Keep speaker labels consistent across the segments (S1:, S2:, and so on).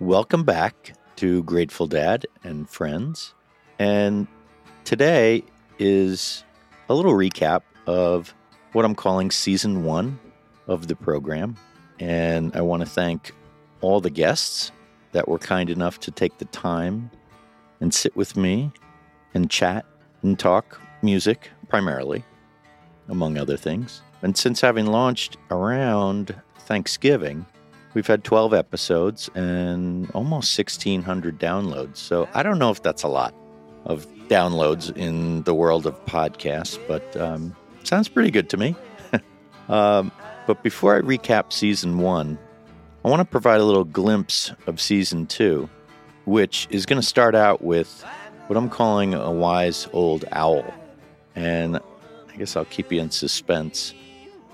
S1: Welcome back to Grateful Dad and Friends. And today is a little recap of what I'm calling season one of the program. And I want to thank all the guests that were kind enough to take the time and sit with me and chat and talk music primarily, among other things. And since having launched around Thanksgiving, we've had 12 episodes and almost 1,600 downloads. So I don't know if that's a lot of downloads in the world of podcasts, but um, sounds pretty good to me. um, but before I recap season one, I want to provide a little glimpse of season two, which is going to start out with what I'm calling a wise old owl. And I guess I'll keep you in suspense.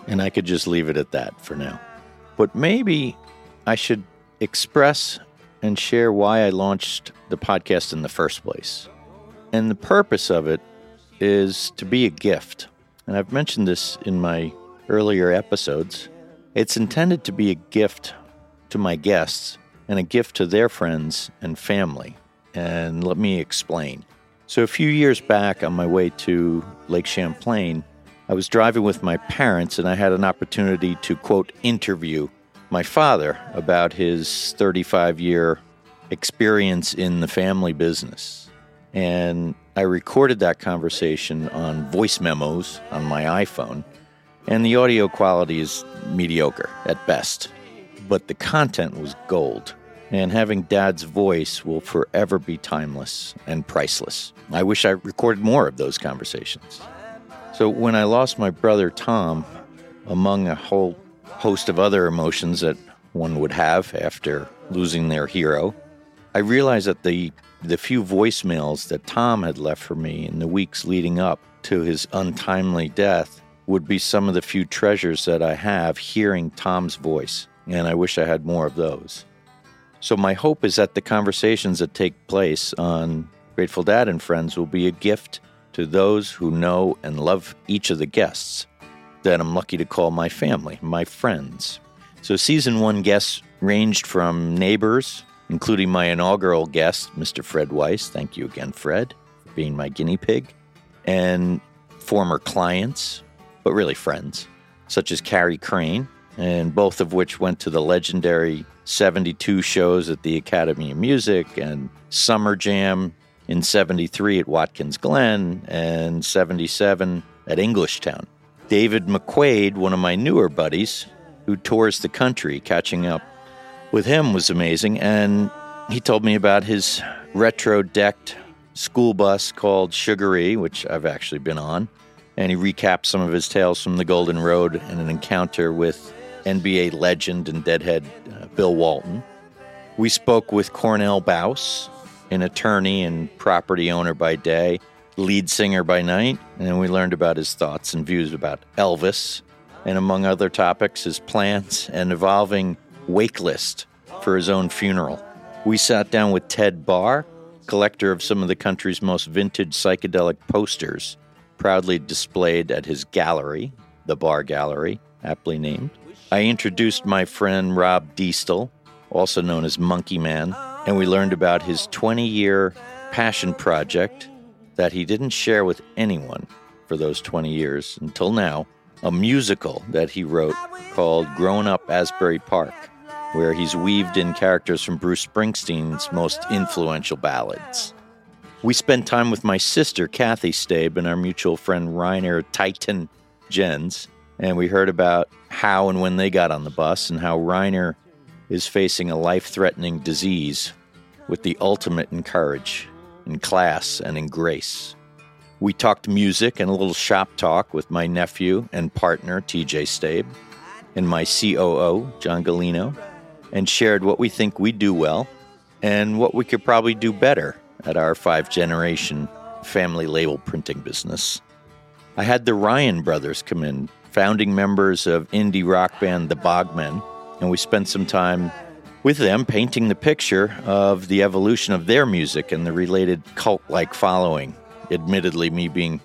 S1: And I could just leave it at that for now. But maybe I should express and share why I launched the podcast in the first place. And the purpose of it is to be a gift. And I've mentioned this in my earlier episodes. It's intended to be a gift to my guests and a gift to their friends and family. And let me explain. So, a few years back on my way to Lake Champlain, I was driving with my parents and I had an opportunity to, quote, interview my father about his 35 year experience in the family business. And I recorded that conversation on voice memos on my iPhone, and the audio quality is mediocre at best. But the content was gold, and having dad's voice will forever be timeless and priceless. I wish I recorded more of those conversations. So when I lost my brother Tom, among a whole host of other emotions that one would have after losing their hero, I realized that the the few voicemails that Tom had left for me in the weeks leading up to his untimely death would be some of the few treasures that I have hearing Tom's voice, and I wish I had more of those. So, my hope is that the conversations that take place on Grateful Dad and Friends will be a gift to those who know and love each of the guests that I'm lucky to call my family, my friends. So, season one guests ranged from neighbors, including my inaugural guest, Mr. Fred Weiss. Thank you again, Fred, for being my guinea pig, and former clients, but really friends, such as Cary Crane, and both of which went to the legendary 72 shows at the Academy of Music and Summer Jam in 73 at Watkins Glen and 77 at Englishtown. David McQuaid, one of my newer buddies, who tours the country catching up with him was amazing. And he told me about his retro decked school bus called Sugaree, which I've actually been on. And he recapped some of his tales from the Golden Road and an encounter with NBA legend and deadhead uh, Bill Walton. We spoke with Cornell Baus, an attorney and property owner by day, lead singer by night, and we learned about his thoughts and views about Elvis, and among other topics, his plans and evolving wake list for his own funeral. We sat down with Ted Barr, collector of some of the country's most vintage psychedelic posters, proudly displayed at his gallery, the Barr Gallery, aptly named. I introduced my friend Rob Diestel, also known as Monkey Man, and we learned about his 20 year passion project that he didn't share with anyone for those 20 years until now a musical that he wrote called Grown Up Asbury Park, where he's weaved in characters from Bruce Springsteen's most influential ballads. We spent time with my sister, Kathy Stabe, and our mutual friend, Reiner Titan Jens, and we heard about how and when they got on the bus and how Reiner is facing a life threatening disease with the ultimate in courage, in class, and in grace. We talked music and a little shop talk with my nephew and partner, TJ Stabe, and my COO, John Galino, and shared what we think we do well and what we could probably do better at our five generation family label printing business. I had the Ryan brothers come in, founding members of indie rock band The Bogmen, and we spent some time with them painting the picture of the evolution of their music and the related cult like following. Admittedly, me being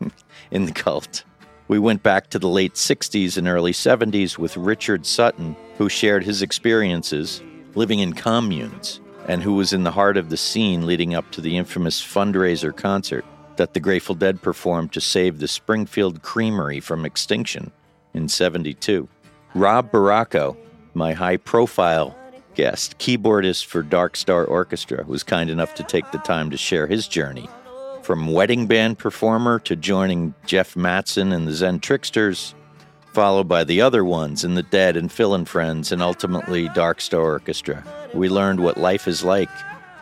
S1: in the cult. We went back to the late 60s and early 70s with Richard Sutton, who shared his experiences living in communes, and who was in the heart of the scene leading up to the infamous fundraiser concert that the Grateful Dead performed to save the Springfield Creamery from extinction in 72. Rob Barraco, my high profile guest, keyboardist for Dark Star Orchestra, was kind enough to take the time to share his journey from wedding band performer to joining Jeff Mattson and the Zen Tricksters, followed by the other ones in the Dead and Phil and Friends, and ultimately Dark Star Orchestra. We learned what life is like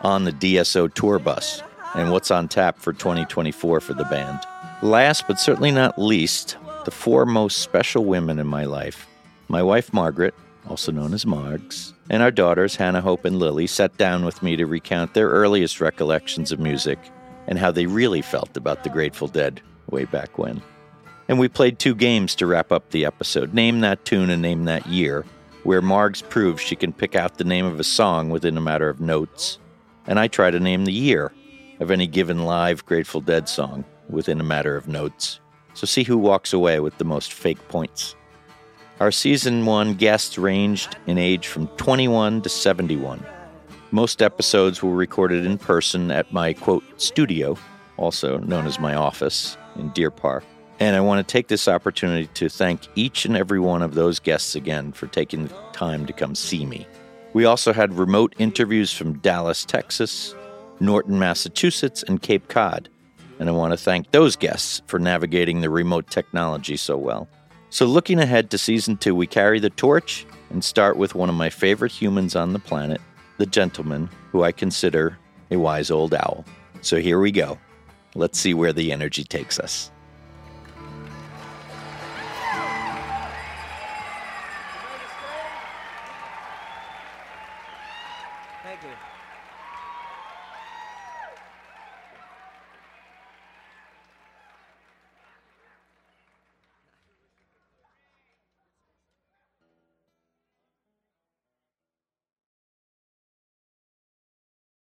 S1: on the DSO tour bus and what's on tap for 2024 for the band. Last but certainly not least, the four most special women in my life my wife Margaret, also known as Margs, and our daughters Hannah Hope and Lily sat down with me to recount their earliest recollections of music and how they really felt about the Grateful Dead way back when. And we played two games to wrap up the episode Name That Tune and Name That Year, where Margs proves she can pick out the name of a song within a matter of notes, and I try to name the year of any given live Grateful Dead song within a matter of notes. So see who walks away with the most fake points. Our season one guests ranged in age from 21 to 71. Most episodes were recorded in person at my quote studio, also known as my office in Deer Park. And I want to take this opportunity to thank each and every one of those guests again for taking the time to come see me. We also had remote interviews from Dallas, Texas, Norton, Massachusetts, and Cape Cod. And I want to thank those guests for navigating the remote technology so well. So, looking ahead to season two, we carry the torch and start with one of my favorite humans on the planet, the gentleman who I consider a wise old owl. So, here we go. Let's see where the energy takes us.